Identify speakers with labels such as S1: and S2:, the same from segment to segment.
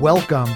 S1: Welcome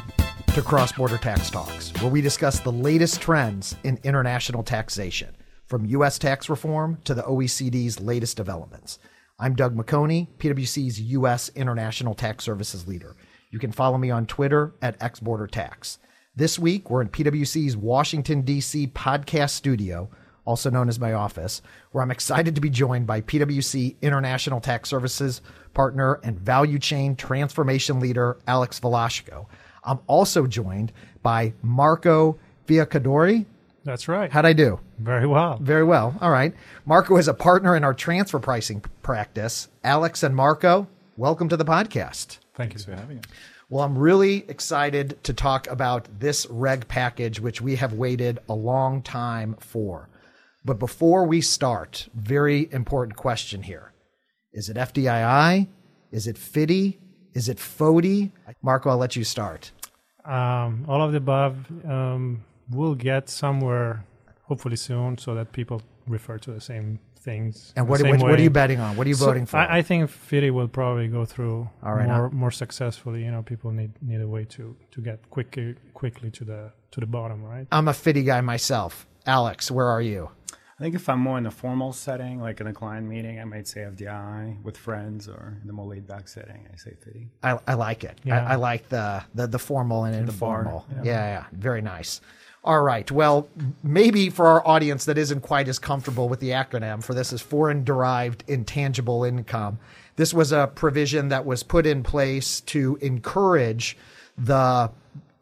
S1: to Cross Border Tax Talks, where we discuss the latest trends in international taxation, from U.S. tax reform to the OECD's latest developments. I'm Doug McHoney, PwC's U.S. International Tax Services leader. You can follow me on Twitter at XBorderTax. This week, we're in PwC's Washington, D.C. podcast studio, also known as my office, where I'm excited to be joined by PwC International Tax Services partner and value chain transformation leader, Alex Velashko. I'm also joined by Marco Fiacadori.
S2: That's right.
S1: How'd I do?
S2: Very well.
S1: Very well. All right. Marco is a partner in our transfer pricing practice. Alex and Marco, welcome to the podcast.
S2: Thank you for having us.
S1: Well, I'm really excited to talk about this reg package, which we have waited a long time for. But before we start, very important question here. Is it FDII? Is it FDII? Is it FODI? Marco, I'll let you start.
S2: Um, all of the above. Um, we'll get somewhere hopefully soon so that people refer to the same things.
S1: And what, what, what are you betting on? What are you
S2: So
S1: voting for?
S2: I, I think FIDI will probably go through
S1: right,
S2: more more successfully. You know, people need need a way to to get quickly quickly to the to the bottom, right?
S1: I'm a FDII guy myself. Alex, where are you?
S3: I think if I'm more in a formal setting, like in a client meeting, I might say FDI with friends, or in the more laid back setting, I say FIDI.
S1: I, I like it.
S2: Yeah.
S1: I, I like the, the the formal and
S3: the bar,
S1: informal. yeah. yeah, very nice. All right. Well, maybe for our audience that isn't quite as comfortable with the acronym for this is foreign derived intangible income. This was a provision that was put in place to encourage the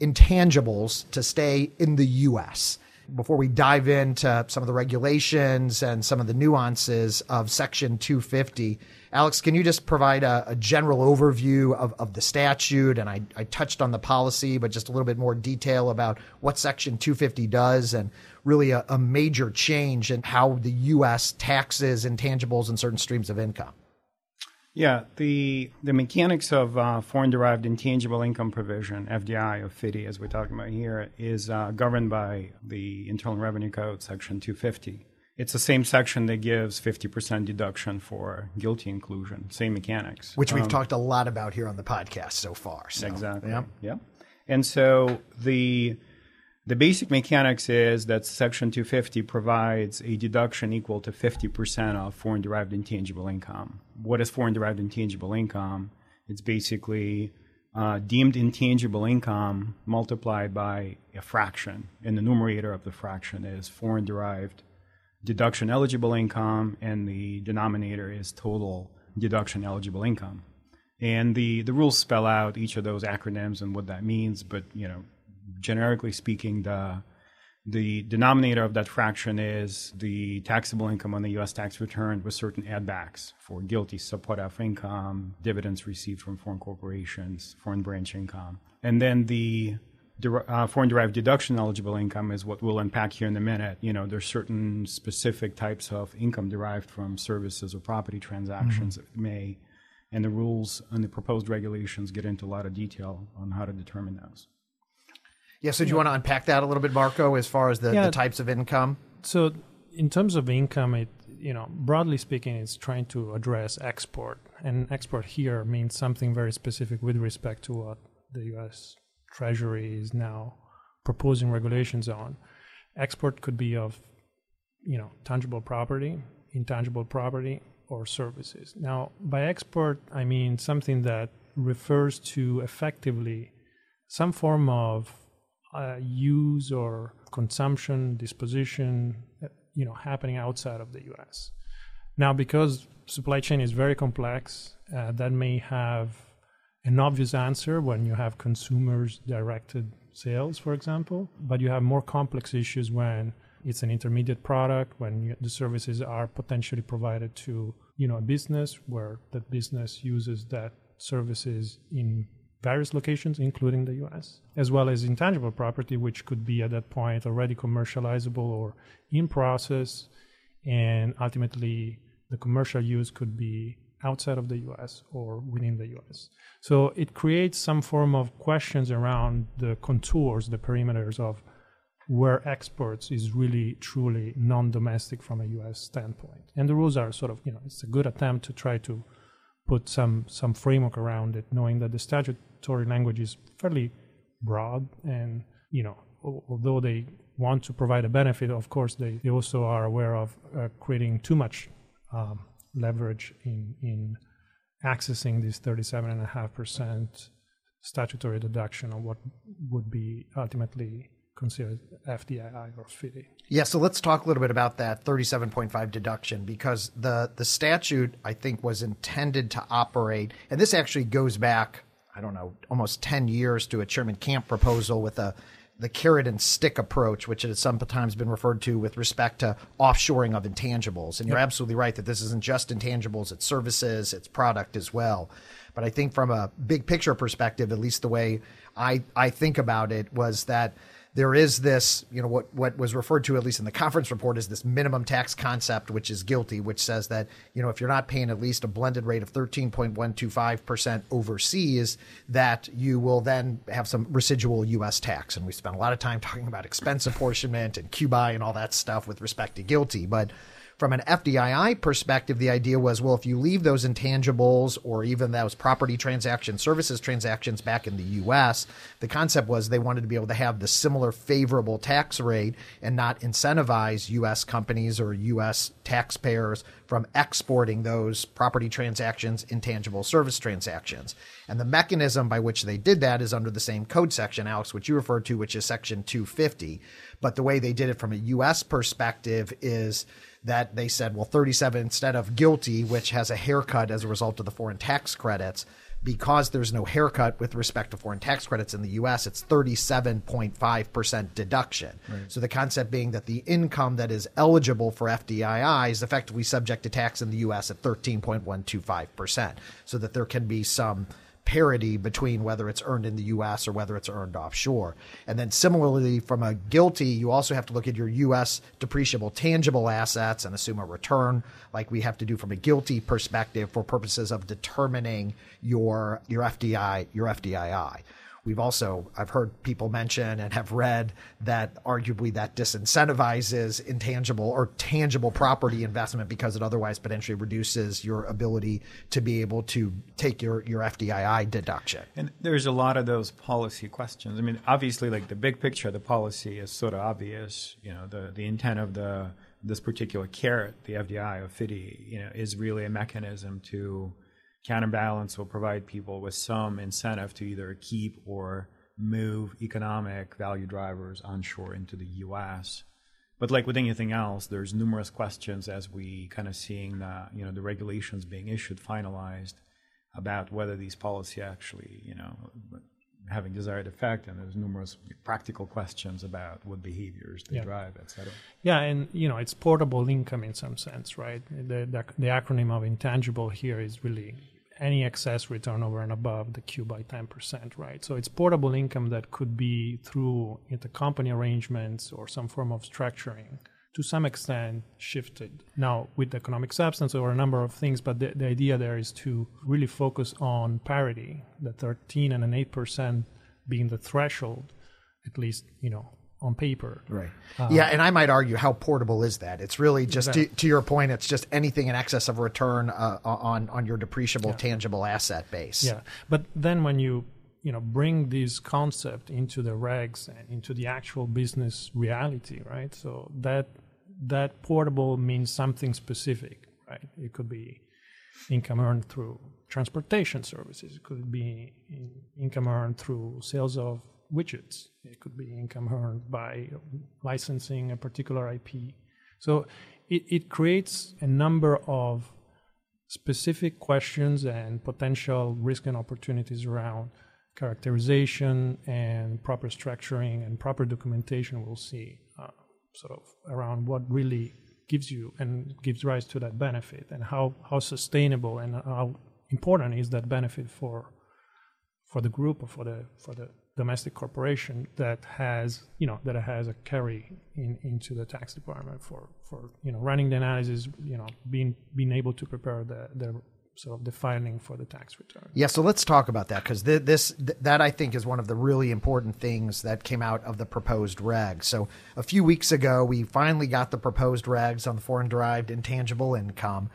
S1: intangibles to stay in the U.S. Before we dive into some of the regulations and some of the nuances of Section 250, Alex, can you just provide a, a general overview of, of the statute? And I, I touched on the policy, but just a little bit more detail about what Section 250 does and really a, a major change in how the U.S. taxes intangibles and certain streams of income.
S3: Yeah, the the mechanics of uh, foreign derived intangible income provision (FDI) or FDI, as we're talking about here, is uh, governed by the Internal Revenue Code, Section 250. It's the same section that gives 50% deduction for GILTI inclusion. Same mechanics.
S1: which we've
S3: Um,
S1: talked a lot about here on the podcast so far. So,
S3: Exactly.
S1: yeah.
S3: Yeah. And so the the basic mechanics is that Section 250 provides a deduction equal to 50% of foreign derived intangible income. What is foreign derived intangible income? It's basically uh, deemed intangible income multiplied by a fraction, and the numerator of the fraction is foreign derived deduction eligible income, and the denominator is total deduction eligible income. And the, the rules spell out each of those acronyms and what that means, but you know, generically speaking, the the denominator of that fraction is the taxable income on the U.S. tax return with certain add-backs for GILTI sub-part F income, dividends received from foreign corporations, foreign branch income, and then the uh, foreign derived deduction eligible income is what we'll unpack here in a minute. You know, there's certain specific types of income derived from services or property transactions that may, and the rules and the proposed regulations get into a lot of detail on how to determine those.
S1: Yeah. So, do you want to unpack that a little bit, Marco, as far as the,
S2: Yeah.
S1: the types of income?
S2: So, in terms of income, it you know broadly speaking, it's trying to address export, and export here means something very specific with respect to what the U.S. Treasury is now proposing regulations on. Export could be of you know tangible property, intangible property, or services. Now, by export, I mean something that refers to effectively some form of uh, use or consumption, disposition, uh, you know, happening outside of the U.S. Now, because supply chain is very complex, uh, that may have an obvious answer when you have consumers directed sales, for example, but you have more complex issues when it's an intermediate product, when you, the services are potentially provided to you know a business where that business uses that services in various locations, including the US, as well as intangible property, which could be at that point already commercializable or in process. And ultimately, the commercial use could be outside of the US or within the US. So it creates some form of questions around the contours, the perimeters of where exports is really truly non-domestic from a US standpoint. And the rules are sort of, you know, it's a good attempt to try to put some some framework around it, knowing that the statute statutory language is fairly broad, and you know, although they want to provide a benefit, of course, they, they also are aware of uh, creating too much um, leverage in in accessing this 37.5% statutory deduction on what would be ultimately considered FDII or FDII.
S1: Yeah, so let's talk a little bit about that 37.5 deduction because the the statute I think was intended to operate and this actually goes back I don't know almost 10 years to a Chairman Camp proposal with a the carrot and stick approach, which has sometimes been referred to with respect to offshoring of intangibles. And you're absolutely right that this isn't just intangibles, it's services, it's product as well. But I think from a big picture perspective, at least the way I, I think about it was that there is this, you know, what what was referred to at least in the conference report is this minimum tax concept, which is GILTI, which says that you know if you're not paying at least a blended rate of 13.125 percent overseas, that you will then have some residual U.S. tax. And we spent a lot of time talking about expense apportionment and QBI and all that stuff with respect to GILTI, but from an FDII perspective, the idea was, well, if you leave those intangibles or even those property transaction services transactions back in the U.S., the concept was they wanted to be able to have the similar favorable tax rate and not incentivize U.S. companies or U.S. taxpayers from exporting those property transactions, intangible service transactions. And the mechanism by which they did that is under the same code section, Alex, which you referred to, which is section 250. But the way they did it from a U.S. perspective is that they said, well, 37 instead of GILTI, which has a haircut as a result of the foreign tax credits, because there's no haircut with respect to foreign tax credits in the US, it's 37.5% deduction. Right. So the concept being that the income that is eligible for FDII is effectively subject to tax in the US at 13.125%, so that there can be some parity between whether it's earned in the US or whether it's earned offshore. And then similarly, from a GILTI, you also have to look at your US depreciable tangible assets and assume a return like we have to do from a GILTI perspective for purposes of determining your your FDI, your FDII. We've also I've heard people mention and have read that arguably that disincentivizes intangible or tangible property investment because it otherwise potentially reduces your ability to be able to take your your FDII deduction.
S3: And there's a lot of those policy questions. I mean, obviously, like the big picture the policy is sort of obvious. You know, the the intent of the this particular carrot, the FDI of FDII, you know, is really a mechanism to counterbalance will provide people with some incentive to either keep or move economic value drivers onshore into the US. But like with anything else, there's numerous questions as we kind of seeing the you know the regulations being issued, finalized about whether these policy actually you know having desired effect, and there's numerous practical questions about what behaviors they yeah. drive, etc.
S2: Yeah, and you know it's portable income in some sense, right? The, the the acronym of intangible here is really any excess return over and above the QBAI 10%, right? So it's portable income that could be through intercompany arrangements or some form of structuring to some extent shifted. Now, with economic substance or a number of things, but the, the idea there is to really focus on parity, the 13 and an 8% being the threshold, at least, you know, on paper.
S1: Right. Uh, yeah, and I might argue how portable is that? It's really just to, to, your point. It's just anything in excess of return uh, on on your depreciable yeah. tangible asset base.
S2: Yeah, but then when you you know bring this concept into the regs and into the actual business reality, right? So that that portable means something specific, right? It could be income earned through transportation services. It could be income earned through sales of widgets. It could be income earned by licensing a particular IP. So it, it creates a number of specific questions and potential risk and opportunities around characterization and proper structuring and proper documentation we'll see sort of around what really gives you and gives rise to that benefit and how, how sustainable and how important is that benefit for for the group or for the for the domestic corporation that has you know that has a carry in, into the tax department for for you know running the analysis you know being being able to prepare the the sort of the filing for the tax return.
S1: Yeah, so let's talk about that because th- this th- that I think is one of the really important things that came out of the proposed regs. So a few weeks ago, we finally got the proposed regs on the foreign derived intangible income.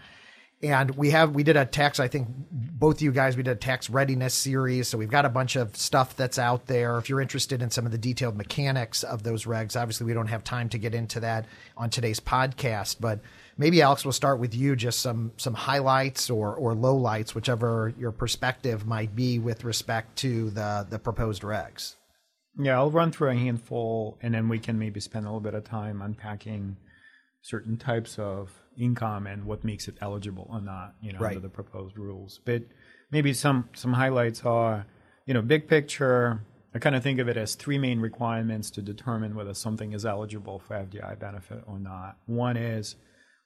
S1: And we have we did a tax. I think both of you guys we did a tax readiness series. So we've got a bunch of stuff that's out there. If you're interested in some of the detailed mechanics of those regs, obviously we don't have time to get into that on today's podcast. But maybe Alex, we'll start with you. Just some some highlights or or lowlights, whichever your perspective might be with respect to the the proposed regs.
S3: Yeah, I'll run through a handful, and then we can maybe spend a little bit of time unpacking certain types of income and what makes it eligible or not, you know,
S1: Right.
S3: under the proposed rules. But maybe some some highlights are, you know, big picture. I kind of think of it as three main requirements to determine whether something is eligible for FDI benefit or not. One is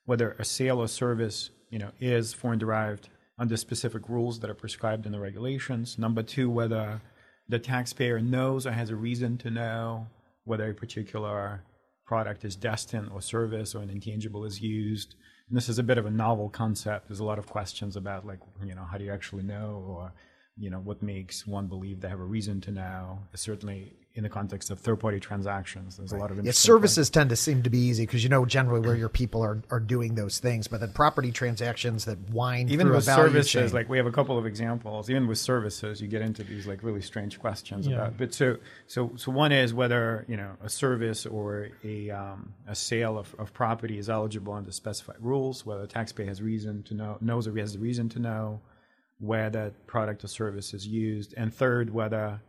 S3: whether a sale or service, you know, is foreign derived under specific rules that are prescribed in the regulations. Number two, whether the taxpayer knows or has a reason to know whether a particular product is destined or service or an intangible is used. And this is a bit of a novel concept. There's a lot of questions about like, you know, how do you actually know or, you know, what makes one believe they have a reason to know. Certainly in the context of third party transactions, there's a lot of
S1: Yeah, services tend to seem to be easy because you know generally where your people are, are doing those things, but then property transactions that wind
S3: even
S1: through
S3: with
S1: a
S3: services
S1: chain.
S3: like we have a couple of examples even with services you get into these like really strange questions
S2: Yeah.
S3: about but so so so one is whether you know a service or a um, a sale of, of property is eligible under specified rules whether the taxpayer has reason to know knows or has the reason to know where that product or service is used and third whether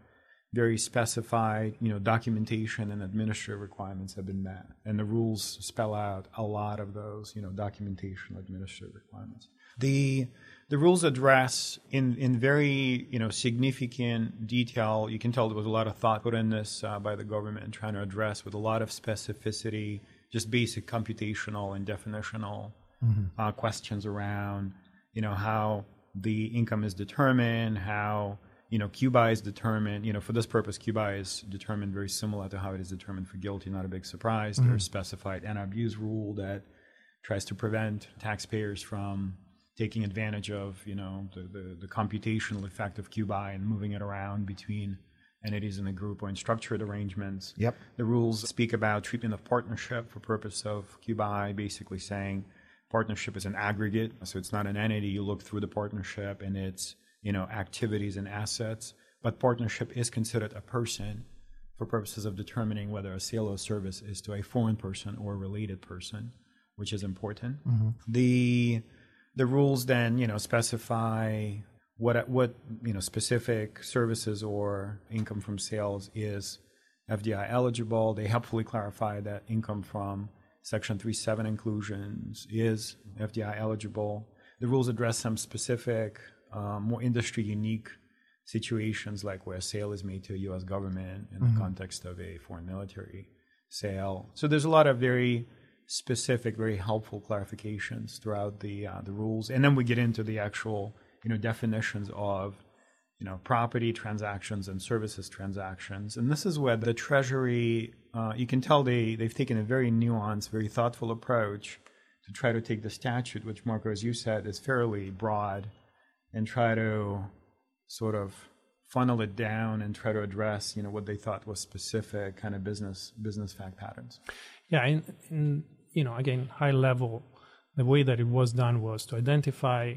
S3: very specified, you know, documentation and administrative requirements have been met, and the rules spell out a lot of those, you know, documentation, administrative requirements. The the rules address in in very you know significant detail. You can tell there was a lot of thought put in this uh, by the government in trying to address with a lot of specificity, just basic computational and definitional uh, questions around, you know, how the income is determined, how you know, QBI is determined, you know, for this purpose, QBI is determined very similar to how it is determined for GILTI, not a big surprise. There's mm-hmm. specified NRB's rule that tries to prevent taxpayers from taking advantage of, you know, the, the, the computational effect of QBI and moving it around between entities in the group or in structured arrangements.
S1: Yep.
S3: The rules speak about treatment of partnership for purpose of QBI, basically saying partnership is an aggregate, so it's not an entity. You look through the partnership and its you know activities and assets, but partnership is considered a person for purposes of determining whether a sale or service is to a foreign person or a related person, which is important. Mm-hmm. The the rules then you know specify what what you know specific services or income from sales is FDI eligible. They helpfully clarify that income from Section 3.7 inclusions is FDI eligible. The rules address some specific, um, more industry unique situations, like where a sale is made to a U.S. government in the context of a foreign military sale. So there's a lot of very specific, very helpful clarifications throughout the uh, the rules, and then we get into the actual you know definitions of you know property transactions and services transactions, and this is where the Treasury uh, you can tell they they've taken a very nuanced, very thoughtful approach to try to take the statute, which Marco, as you said, is fairly broad, and try to sort of funnel it down and try to address you know what they thought was specific kind of business business fact patterns.
S2: Yeah, and, in you know, again, high level, the way that it was done was to identify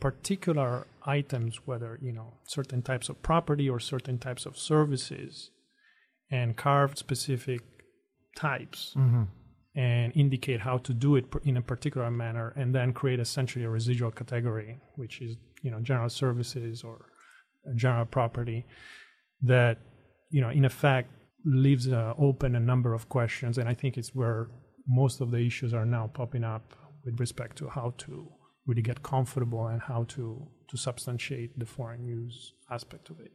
S2: particular items, whether you know certain types of property or certain types of services, and carve specific types and indicate how to do it in a particular manner, and then create essentially a residual category, which is you know general services or general property that you know in effect leaves uh, open a number of questions. And i think it's where most of the issues are now popping up with respect to how to really get comfortable and how to to substantiate the foreign use aspect of it.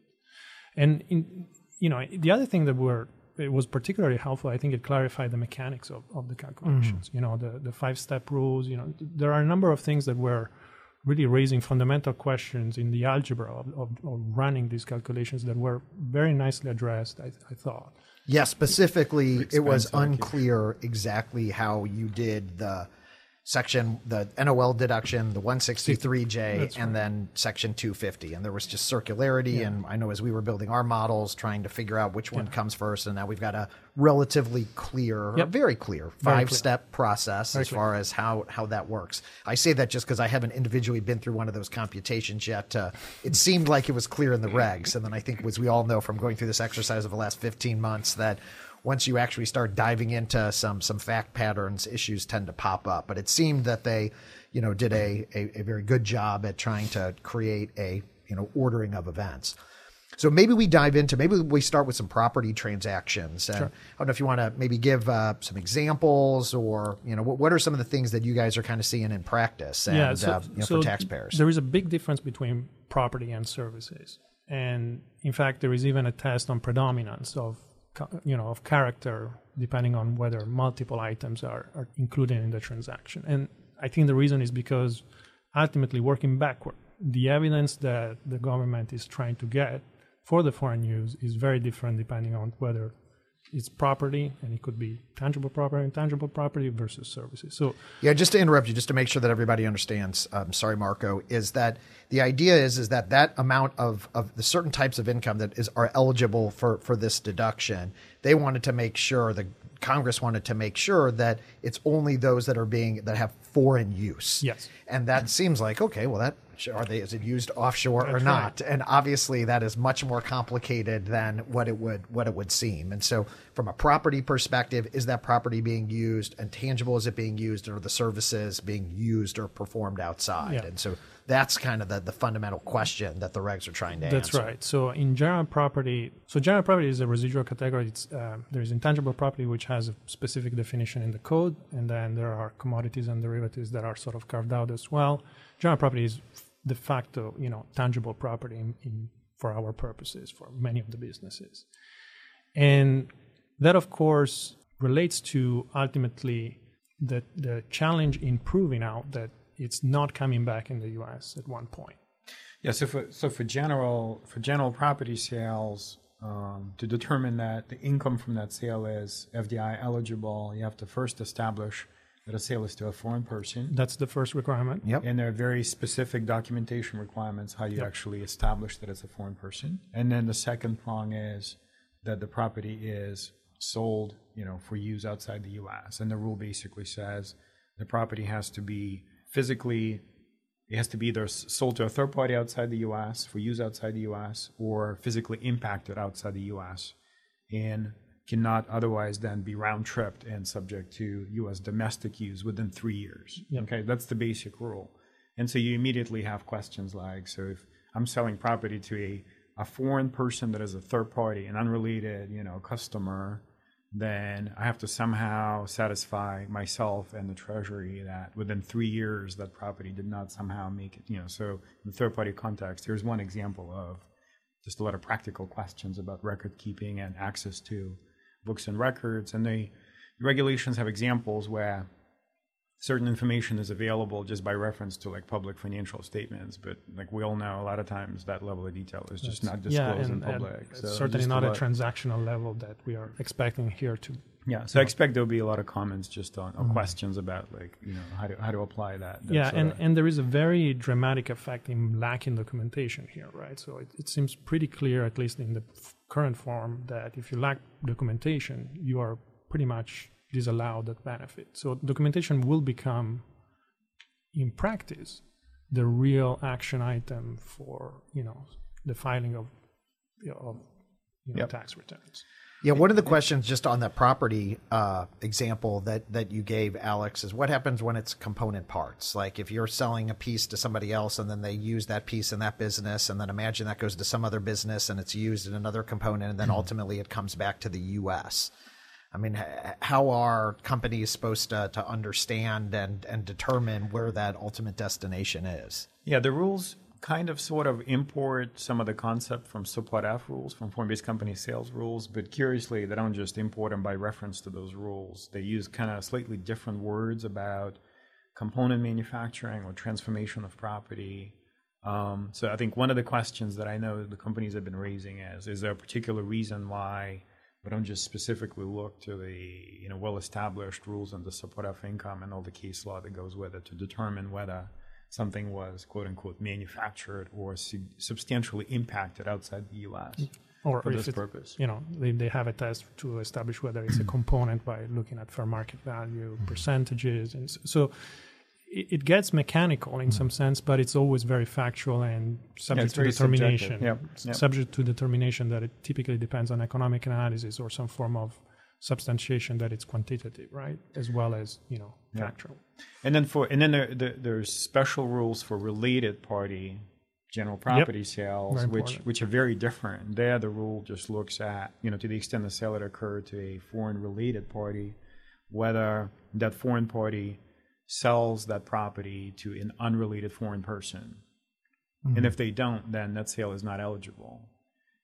S2: And in you know the other thing that were it was particularly helpful i think it clarified the mechanics of, of the calculations mm. you know the the five step rules you know th- there are a number of things that were really raising fundamental questions in the algebra of, of, of running these calculations that were very nicely addressed i, I thought.
S1: Yeah, specifically, it was
S3: expensive, I keep-
S1: unclear exactly how you did the section the NOL deduction, the 163J,
S2: That's
S1: and then section 250. And there was just circularity. And I know as we were building our models, trying to figure out which one comes first, and now we've got a relatively clear,
S2: Yep.
S1: very clear
S2: Very
S1: five
S2: clear.
S1: step process as
S2: clear.
S1: far as how how that works. I say that just because I haven't individually been through one of those computations yet. Uh, it seemed like it was clear in the regs, and then I think, as we all know from going through this exercise of the last 15 months, that once you actually start diving into some some fact patterns, issues tend to pop up. But it seemed that they, you know, did a a, a very good job at trying to create a you know ordering of events. So maybe we dive into maybe we start with some property transactions. And I don't know if you want to maybe give uh, some examples or you know what, what are some of the things that you guys are kind of seeing in practice and
S2: yeah, so,
S1: uh, you know,
S2: so
S1: for taxpayers.
S2: There is a big difference between property and services, and in fact, there is even a test on predominance of you know of character depending on whether multiple items are, are included in the transaction. And I think the reason is because ultimately working backward, the evidence that the government is trying to get for the foreign use is very different depending on whether it's property and it could be tangible property, intangible property versus services. So
S1: Yeah, just to interrupt you, just to make sure that everybody understands. Um, sorry, Marco. Is that the idea? Is is that that amount of of the certain types of income that is are eligible for for this deduction? They wanted to make sure the Congress wanted to make sure that it's only those that are being that have foreign use.
S2: Yes.
S1: and that seems like okay. Well, that are they is it used offshore or
S2: That's
S1: not? And obviously, that is much more complicated than what it would what it would seem. And so, from a property perspective, is that property being used and tangible? Is it being used, or the services being used or performed outside?
S2: Yeah.
S1: And so, that's kind of the, the fundamental question that the regs are trying to
S2: That's
S1: answer.
S2: That's right. So in general property, so general property is a residual category. It's uh, there's intangible property which has a specific definition in the code, and then there are commodities and derivatives that are sort of carved out as well. General property is de facto, you know, tangible property in, in for our purposes for many of the businesses, and that of course relates to ultimately the the challenge in proving out that it's not coming back in the U.S. at one point.
S3: Yeah, so for so for general for general property sales, um, to determine that the income from that sale is FDI eligible, you have to first establish that a sale is to a foreign person.
S2: That's the first requirement.
S1: Yep.
S3: And there are very specific documentation requirements how you actually establish that it's a foreign person. And then the second prong is that the property is sold, you know, for use outside the U.S. And the rule basically says the property has to be physically, it has to be either sold to a third party outside the U.S. for use outside the U.S. or physically impacted outside the U.S. and cannot otherwise then be round tripped and subject to U.S. domestic use within three years. Okay, that's the basic rule. And so you immediately have questions like, so if I'm selling property to a, a foreign person that is a third party, an unrelated, you know, customer, then I have to somehow satisfy myself and the Treasury that within three years that property did not somehow make it, you know. So in the third party context, here's one example of just a lot of practical questions about record keeping and access to books and records. And the regulations have examples where certain information is available just by reference to like public financial statements. But like we all know, a lot of times that level of detail is just not disclosed in public.
S2: it's
S3: So
S2: certainly not a
S3: lot-
S2: transactional level that we are expecting here to.
S3: Yeah, so I expect there'll be a lot of comments just on, on mm-hmm. questions about like you know how to how to apply that. that
S2: yeah, and,
S3: of-
S2: and there is a very dramatic effect in lacking documentation here, right? So it, it seems pretty clear, at least in the f- current form, that if you lack documentation, you are pretty much disallowed that benefit. So documentation will become, in practice, the real action item for you know the filing of of you know,
S3: Yep.
S2: tax returns.
S1: Yeah, one of the questions just on that property uh, example that that you gave, Alex, is what happens when it's component parts? Like if you're selling a piece to somebody else and then they use that piece in that business, and then imagine that goes to some other business and it's used in another component, and then ultimately it comes back to the U.S. I mean, how are companies supposed to, to understand and, and determine where that ultimate destination is?
S3: Yeah, the rules kind of sort of import some of the concept from Subpart F rules, from foreign-based company sales rules, but curiously, they don't just import them by reference to those rules. They use kind of slightly different words about component manufacturing or transformation of property. Um, so I think one of the questions that I know the companies have been raising is, is there a particular reason why but don't just specifically look to the you know well-established rules on the Subpart F income and all the case law that goes with it to determine whether something was quote unquote manufactured or su- substantially impacted outside the U.S. Mm.
S2: or
S3: for this
S2: it-
S3: purpose.
S2: you know they, they have a test to establish whether it's a component by looking at fair market value mm-hmm. percentages and so it, it gets mechanical in mm-hmm. some sense but it's always very factual and subject
S3: it's
S2: to determination
S3: Yep, yep.
S2: subject to determination that it typically depends on economic analysis or some form of substantiation that it's quantitative right? As well as you know factual.
S3: And then for and then there, there, there's special rules for related party general property sales,
S2: Very
S3: which which are very different. There, the rule just looks at you know to the extent the sale had occurred to a foreign related party, whether that foreign party sells that property to an unrelated foreign person, and mm-hmm. if they don't, then that sale is not eligible.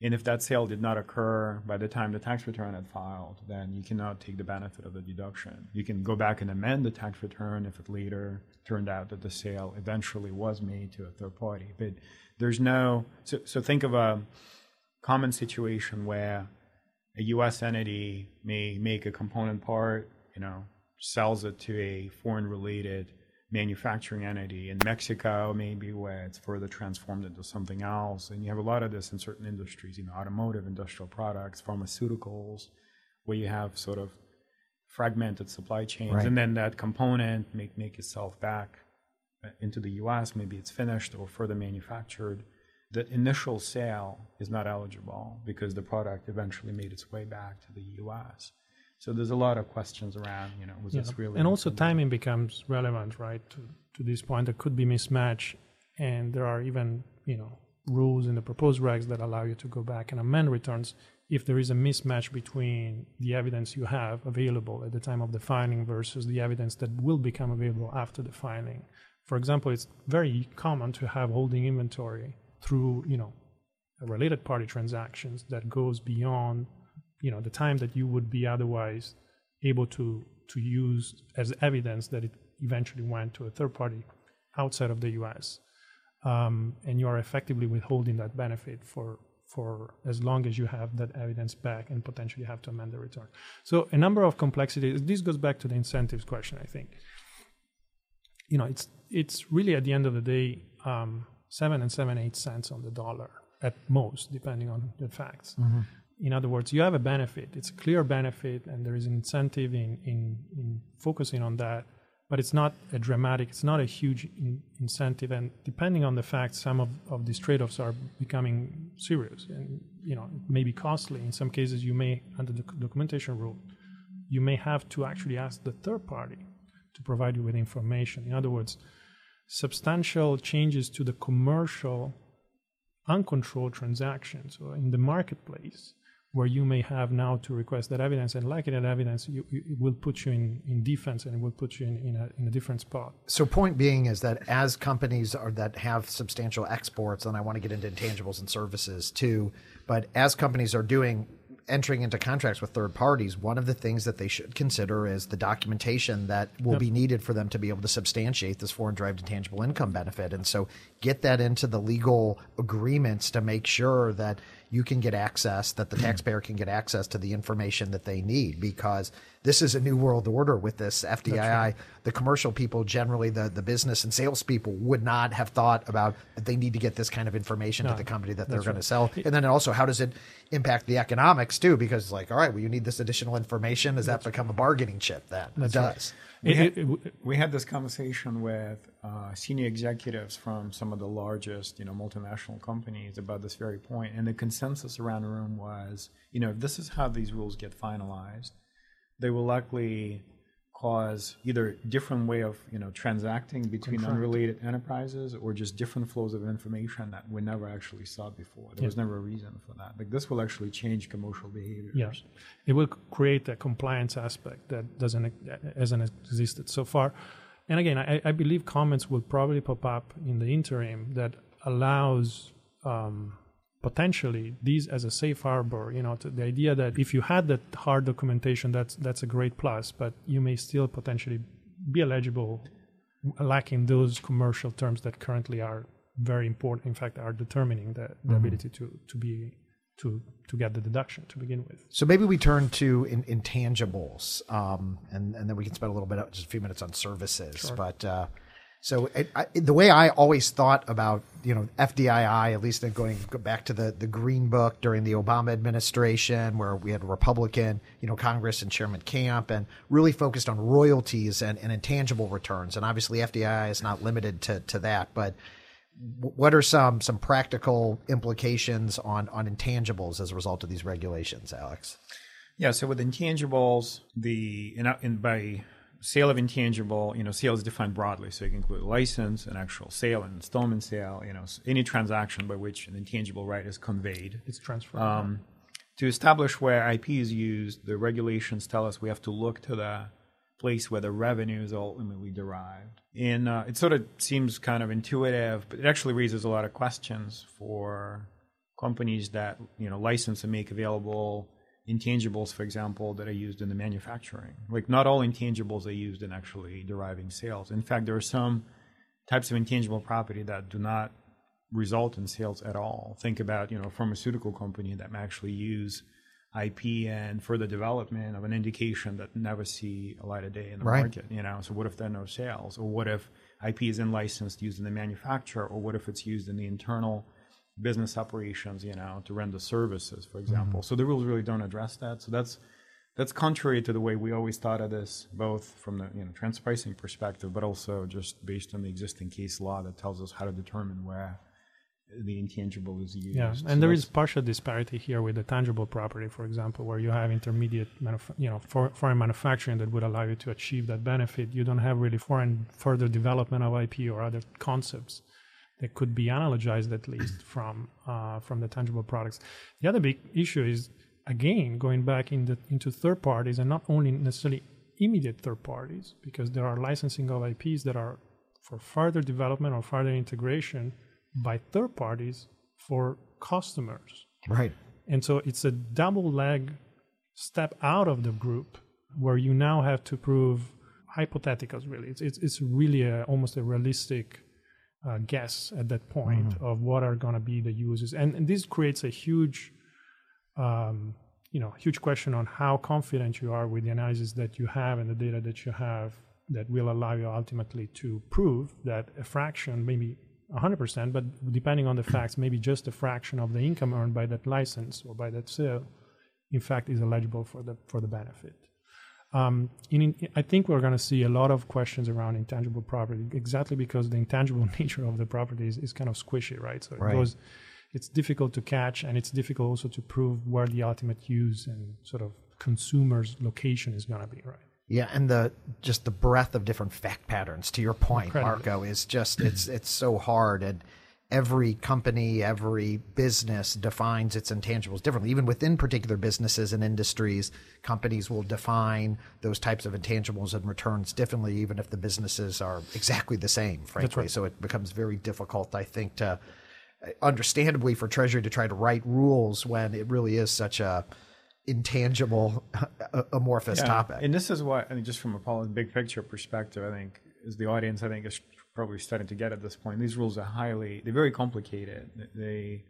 S3: And if that sale did not occur by the time the tax return had filed, then you cannot take the benefit of the deduction. You can go back and amend the tax return if it later turned out that the sale eventually was made to a third party. But there's no, so, so think of a common situation where a U.S. entity may make a component part, you know, sells it to a foreign related manufacturing entity in Mexico, maybe where it's further transformed into something else. And you have a lot of this in certain industries, you know, automotive, industrial products, pharmaceuticals, where you have sort of fragmented supply chains.
S1: Right.
S3: And then that component may make itself back uh, into the US, maybe it's finished or further manufactured. The initial sale is not eligible because the product eventually made its way back to the US. So there's a lot of questions around, you know, was
S2: Yeah.
S3: this really
S2: and also timing becomes relevant right to, to this point there could be mismatch and there are even you know rules in the proposed regs that allow you to go back and amend returns if there is a mismatch between the evidence you have available at the time of the filing versus the evidence that will become available after the filing for example it's very common to have holding inventory through you know related party transactions that goes beyond you know the time that you would be otherwise able to to use as evidence that it eventually went to a third party outside of the U.S. Um, and you are effectively withholding that benefit for for as long as you have that evidence back and potentially have to amend the return. So a number of complexities. This goes back to the incentives question, I think. You know, it's it's really at the end of the day um, seven and seven eight cents on the dollar at most, depending on the facts. In other words, you have a benefit. It's a clear benefit, and there is an incentive in, in, in focusing on that. But it's not a dramatic, it's not a huge in, incentive. And depending on the facts, some of, of these trade offs are becoming serious and you know, it may be costly. In some cases, you may, under the documentation rule, you may have to actually ask the third party to provide you with information. In other words, substantial changes to the commercial uncontrolled transactions or in the marketplace where you may have now to request that evidence and lacking that evidence you, it will put you in, in defense and it will put you in, in, a, in a different spot
S1: So, point being is that as companies are that have substantial exports, and I want to get into intangibles and services too, but as companies are doing entering into contracts with third parties, one of the things that they should consider is the documentation that will be needed for them to be able to substantiate this foreign derived intangible income benefit. And so, get that into the legal agreements to make sure that you can get access, that the taxpayer can get access to the information that they need, because this is a new world order with this FDII. The commercial people, generally the, the business and sales people, would not have thought about that they need to get this kind of information to the company that they're going to sell. And then also, how does it impact the economics too? Because it's like, all right, well, you need this additional information. Does that become a bargaining chip? That it does.
S3: We
S2: It-
S3: had,
S2: it-
S3: we had this conversation with uh, senior executives from some of the largest, you know, multinational companies about this very point, and the consensus around the room was, you know, if this is how these rules get finalized, they will likely cause either different way of, you know, transacting between unrelated enterprises or just different flows of information that we never actually saw before. There was never a reason for that. Like this will actually change commercial behaviors.
S2: yeah it will create a compliance aspect that doesn't hasn't existed so far and again I, I believe comments will probably pop up in the interim that allows um, potentially these as a safe harbor you know to the idea that if you had that hard documentation that's that's a great plus but you may still potentially be eligible lacking those commercial terms that currently are very important in fact are determining the, the ability to to be to to get the deduction to begin with.
S1: So maybe we turn to in, intangibles, um, and and then we can spend a little bit, just a few minutes on services.
S2: Sure.
S1: But uh, so it, I, the way I always thought about you know FDII, at least going back to the the Green Book during the Obama administration, where we had Republican you know Congress and Chairman Camp, and really focused on royalties and, and intangible returns. And obviously FDII is not limited to to that, but what are some some practical implications on on intangibles as a result of these regulations, Alex?
S3: Yeah, so with intangibles, the in, in by sale of intangible, you know, sale is defined broadly, so you can include license, an actual sale, an installment sale, you know, any transaction by which an intangible right is conveyed.
S2: It's transferred.
S3: Um, to establish where IP is used, the regulations tell us we have to look to the place where the revenue is ultimately derived. And uh, it sort of seems kind of intuitive, but it actually raises a lot of questions for companies that you know license and make available intangibles, for example, that are used in the manufacturing. Like not all intangibles are used in actually deriving sales. In fact, there are some types of intangible property that do not result in sales at all. Think about you know a pharmaceutical company that may actually use IP and further development of an indication that never see a light of day in the
S1: right.
S3: market. You know, so what if there are no sales, or what if IP is in licensed used in the manufacturer, or what if it's used in the internal business operations, you know, to render services, for example. Mm-hmm. So the rules really don't address that. So that's that's contrary to the way we always thought of this, both from the you know transfer pricing perspective, but also just based on the existing case law that tells us how to determine where the intangible is used.
S2: Yeah, and so there is partial disparity here with the tangible property, for example, where you have intermediate, manuf- you know, for, foreign manufacturing that would allow you to achieve that benefit. You don't have really foreign further development of IP or other concepts that could be analogized at least from uh, from the tangible products. The other big issue is again going back in the, into third parties and not only necessarily immediate third parties because there are licensing of IPs that are for further development or further integration by third parties for customers.
S1: Right.
S2: And so it's a double leg step out of the group where you now have to prove hypotheticals really. It's it's, it's really a, almost a realistic uh, guess at that point mm-hmm. of what are going to be the uses. And, and, this creates a huge um, you know, huge question on how confident you are with the analysis that you have and the data that you have that will allow you ultimately to prove that a fraction, maybe 100%, but depending on the facts, maybe just a fraction of the income earned by that license or by that sale, in fact, is eligible for the for the benefit. Um, in, I think we're going to see a lot of questions around intangible property, exactly because the intangible nature of the property is, is kind of squishy, right? So
S1: right.
S2: it goes, it's difficult to catch, and it's difficult also to prove where the ultimate use and sort of consumer's location is going to be, right?
S1: Yeah, and the just the breadth of different fact patterns. To your point, Incredible. Marco, is just it's it's so hard, and every company, every business defines its intangibles differently. Even within particular businesses and industries, companies will define those types of intangibles and returns differently, even if the businesses are exactly the same. Frankly,
S2: right.
S1: so it becomes very difficult, I think, to understandably for Treasury to try to write rules when it really is such a intangible, amorphous
S3: yeah.
S1: topic.
S3: And this is what I mean, just from a big picture perspective, I think is the audience. I think is probably starting to get at this point. These rules are highly, they're very complicated. They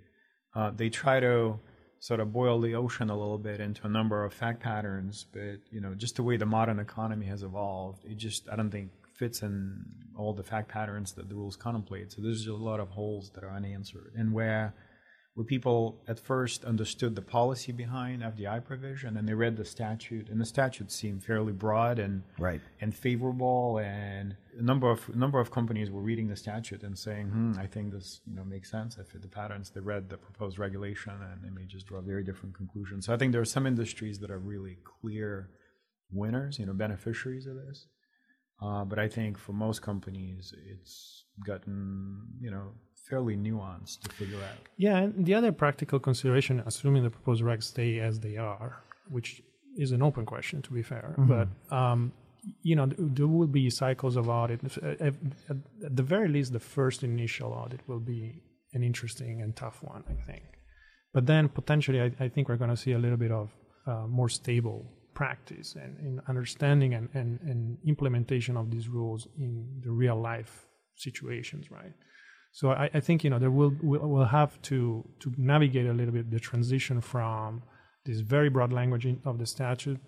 S3: uh, they try to sort of boil the ocean a little bit into a number of fact patterns, but you know, just the way the modern economy has evolved, it just I don't think fits in all the fact patterns that the rules contemplate. So there's a lot of holes that are unanswered, and where where people at first understood the policy behind FDI provision and they read the statute, and the statute seemed fairly broad and
S1: right.
S3: and favorable. And a number of number of companies were reading the statute and saying, "Hmm, I think this you know makes sense." I fit the patterns. They read the proposed regulation and they may just draw very different conclusions. So I think there are some industries that are really clear winners, you know, beneficiaries of this. Uh, but I think for most companies, it's gotten you know fairly nuanced to figure out.
S2: Yeah, and the other practical consideration, assuming the proposed regs stay as they are, which is an open question to be fair, mm-hmm. but um, you know there will be cycles of audit. At, the very least, the first initial audit will be an interesting and tough one, I think. But then potentially, I, I think we're going to see a little bit of uh, more stable practice and in understanding and, and, and implementation of these rules in the real life situations, right? So I, I think you know there will we'll, we'll have to to navigate a little bit the transition from this very broad language of the statute,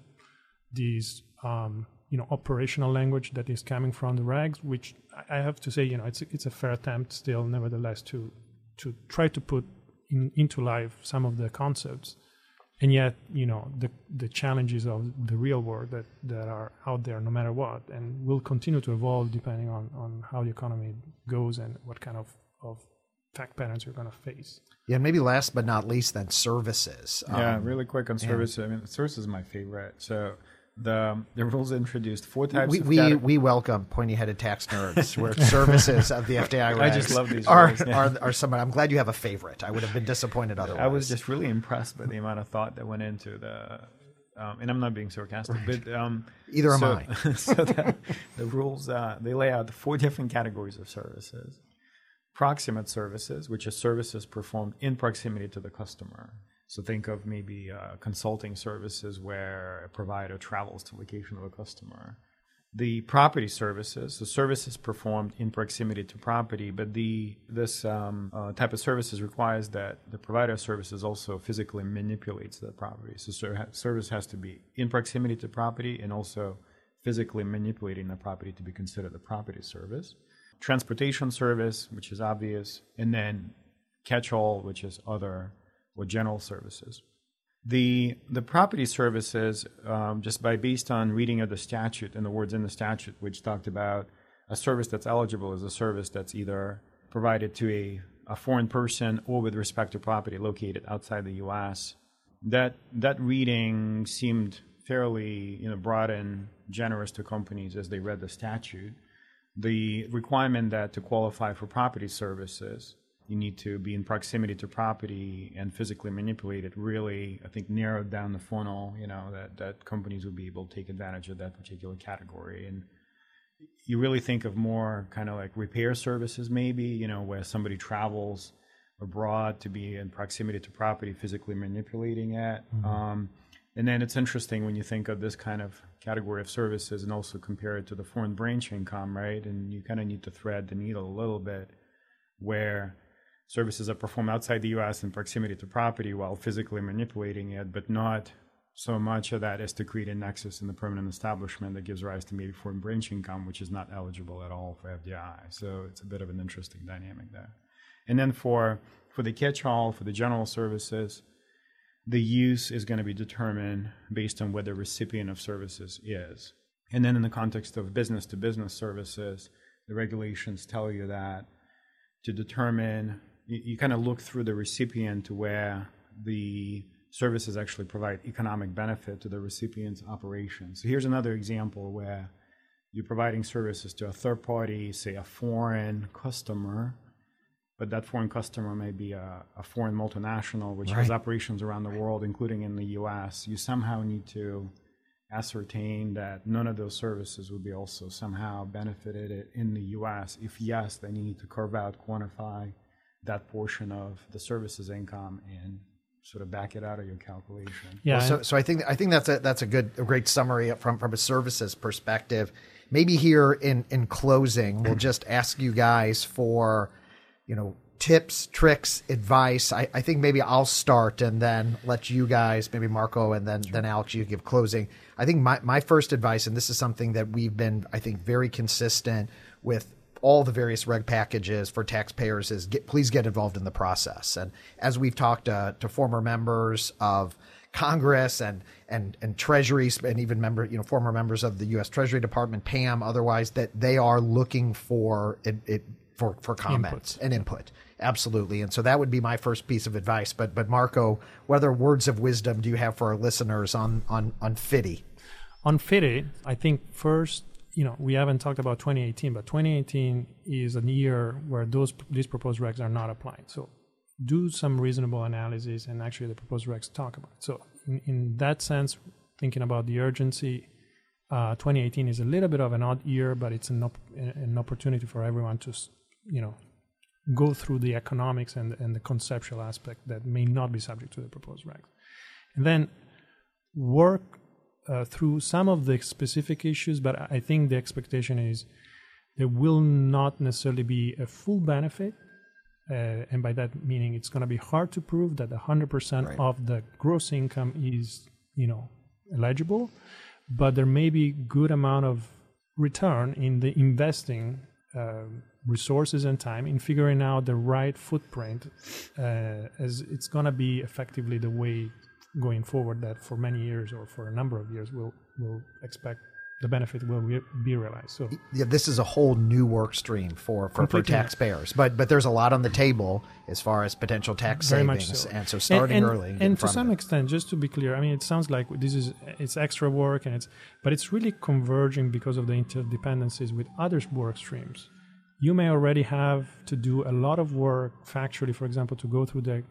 S2: these um, you know operational language that is coming from the regs, which I have to say you know it's a, it's a fair attempt still, nevertheless, to to try to put in, into life some of the concepts. And yet you know the the challenges of the real world that that are out there no matter what and will continue to evolve depending on on how the economy goes and what kind of of fact patterns you're going to face.
S1: Yeah maybe last but not least then services.
S3: Yeah um, really quick on services. Yeah. i mean services is my favorite. So the the rules introduced four types.
S1: We we, we welcome pointy headed tax nerds. Where services of the
S3: FDII just love these.
S1: Are,
S3: rules,
S1: yeah. are are some? I'm glad you have a favorite. I would have been disappointed otherwise.
S3: I was just really impressed by the amount of thought that went into the. Um, and I'm not being sarcastic, right. but um,
S1: either
S3: so,
S1: am I.
S3: so the, the rules uh, they lay out the four different categories of services: proximate services, which are services performed in proximity to the customer. So think of maybe uh, consulting services where a provider travels to location of a customer. The property services, the services performed in proximity to property, but the this um, uh, type of services requires that the provider of services also physically manipulates the property. So service has to be in proximity to property and also physically manipulating the property to be considered a property service. Transportation service, which is obvious, and then catch-all, which is other or general services. The the property services, um, just by based on reading of the statute and the words in the statute, which talked about a service that's eligible is a service that's either provided to a, a foreign person or with respect to property located outside the U.S. That that reading seemed fairly you know broad and generous to companies as they read the statute. The requirement that to qualify for property services you need to be in proximity to property and physically manipulate it really i think narrowed down the funnel you know that that companies would be able to take advantage of that particular category. And you really think of more kind of like repair services maybe you know where somebody travels abroad to be in proximity to property physically manipulating it. Mm-hmm. um, and then it's interesting when you think of this kind of category of services and also compare it to the foreign branch income right? And you kind of need to thread the needle a little bit where services are performed outside the US in proximity to property while physically manipulating it, but not so much of that as to create a nexus in the permanent establishment that gives rise to maybe foreign branch income, which is not eligible at all for FDII. So it's a bit of an interesting dynamic there. And then for for the catch-all, for the general services, the use is going to be determined based on what the recipient of services is. And then in the context of business to business services, the regulations tell you that to determine you, you kind of look through the recipient to where the services actually provide economic benefit to the recipient's operations. So here's another example where you're providing services to a third party, say a foreign customer, but that foreign customer may be a, a foreign multinational which right. has operations around the world, including in the US. You somehow need to ascertain that none of those services would be also somehow benefited in the US. If yes, then you need to carve out, quantify that portion of the services income and sort of back it out of your calculation.
S1: Yeah. Well, so, so I think I think that's a that's a good a great summary from from a services perspective. Maybe here in in closing, we'll just ask you guys for, you know, tips, tricks, advice. I, I think maybe I'll start and then let you guys, maybe Marco and then sure. then Alex, you give closing. I think my my first advice, and this is something that we've been I think very consistent with all the various reg packages for taxpayers is get, please get involved in the process. And as we've talked uh, to former members of Congress and and and Treasury and even member you know former members of the U.S. Treasury Department, Pam, otherwise that they are looking for it, it for for comments Input. and input. Absolutely, and so that would be my first piece of advice. But but Marco, what other words of wisdom do you have for our listeners on on on FDII?
S2: On FDII, I think first you know, we haven't talked about 2018, but 2018 is a year where those these proposed regs are not applied. So do some reasonable analysis, and actually the proposed regs talk about it. So in, in that sense, thinking about the urgency, uh, 2018 is a little bit of an odd year, but it's an, op- an opportunity for everyone to, you know, go through the economics and, and the conceptual aspect that may not be subject to the proposed regs. And then work uh, through some of the specific issues, but I think the expectation is there will not necessarily be a full benefit Uh, and by that meaning, it's going to be hard to prove that 100%
S1: Right.
S2: of the gross income is, you know, eligible, but there may be good amount of return in the investing um resources and time in figuring out the right footprint, uh, as it's going to be effectively the way going forward that for many years or for a number of years we'll we'll expect the benefit will re- be realized. So
S1: yeah, this is a whole new work stream for, for, for taxpayers. But but there's a lot on the table as far as potential tax
S2: very much
S1: savings,
S2: so.
S1: and so starting
S2: and,
S1: early.
S2: and,
S1: get
S2: and to some extent just to be clear i mean it sounds like this is it's extra work and it's but it's really converging because of the interdependencies with other work streams you may already have to do a lot of work factually for example to go through the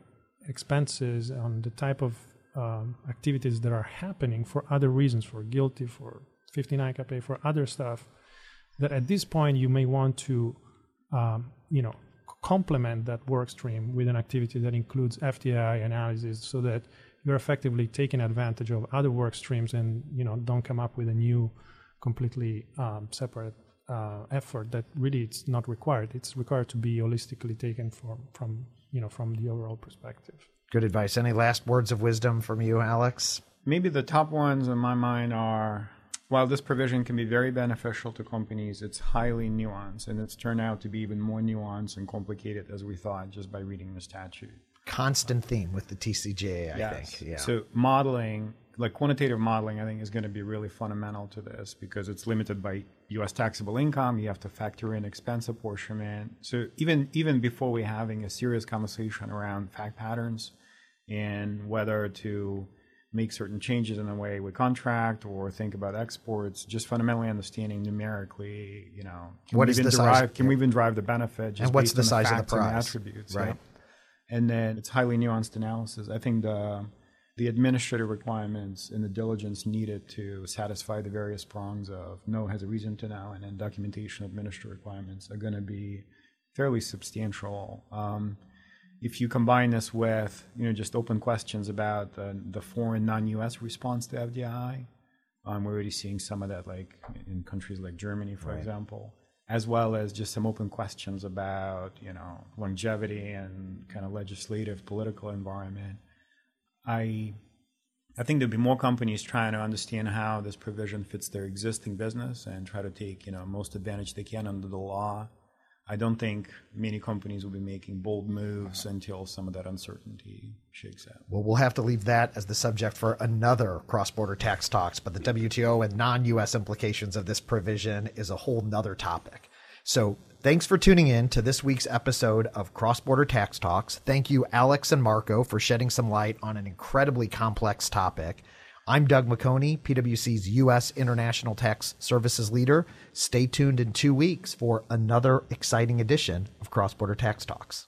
S2: expenses on the type of um, activities that are happening for other reasons for GILTI for 59 kpa for other stuff that at this point you may want to um, you know complement that work stream with an activity that includes FDII analysis so that you're effectively taking advantage of other work streams and you know don't come up with a new completely um, separate uh, effort that really it's not required. It's required to be holistically taken from from you know from the overall perspective
S1: Good advice. Any last words of wisdom from you, Alex?
S3: Maybe the top ones in my mind are while this provision can be very beneficial to companies, it's highly nuanced, and it's turned out to be even more nuanced and complicated as we thought just by reading the statute.
S1: Constant theme with the TCJA, I
S3: Yes.
S1: think. Yeah.
S3: So modeling, like quantitative modeling, I think is going to be really fundamental to this because it's limited by U.S. taxable income. You have to factor in expense apportionment. So even even before we having a serious conversation around fact patterns and whether to make certain changes in the way we contract or think about exports, just fundamentally understanding numerically, you know, can
S1: What
S3: we
S1: is
S3: even
S1: the size-
S3: can we even drive the benefit just
S1: And what's the size of the prize?
S3: attributes,
S1: Right.
S3: yeah and then it's highly nuanced analysis. I think the the administrative requirements and the diligence needed to satisfy the various prongs of no has a reason to know and then documentation administrative requirements are going to be fairly substantial. Um, if you combine this with you know just open questions about the, the foreign non-U.S. response to FDII, um, we're already seeing some of that like in countries like Germany, for example, as well as just some open questions about you know longevity and kind of legislative political environment. I I think there'll be more companies trying to understand how this provision fits their existing business and try to take you know most advantage they can under the law. I don't think many companies will be making bold moves until some of that uncertainty shakes out.
S1: Well, we'll have to leave that as the subject for another cross border tax talks, but the WTO and non US implications of this provision is a whole nother topic. So thanks for tuning in to this week's episode of Cross Border Tax Talks. Thank you, Alex and Marco, for shedding some light on an incredibly complex topic. I'm Doug McHoney, PwC's U.S. International Tax Services Leader. Stay tuned in two weeks for another exciting edition of Cross Border Tax Talks.